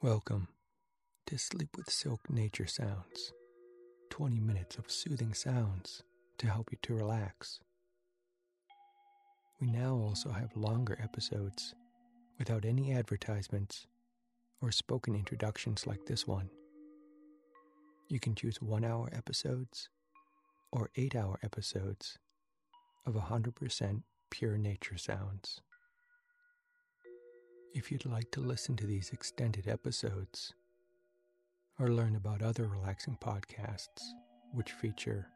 Welcome to Sleep with Silk Nature Sounds 20 minutes of soothing sounds to help you to relax. We now also have longer episodes without any advertisements or spoken introductions like this one. You can choose one hour episodes or eight hour episodes of 100% pure nature sounds. If you'd like to listen to these extended episodes or learn about other relaxing podcasts which feature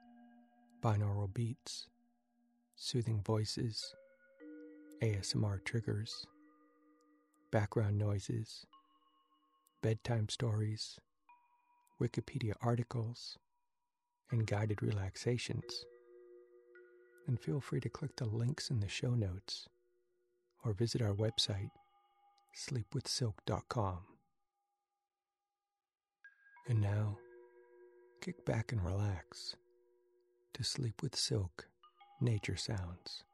binaural beats, soothing voices, ASMR triggers, background noises, bedtime stories, Wikipedia articles, and guided relaxations, then feel free to click the links in the show notes or visit our website sleepwithsilk.com. And now, kick back and relax to Sleep with Silk Nature Sounds.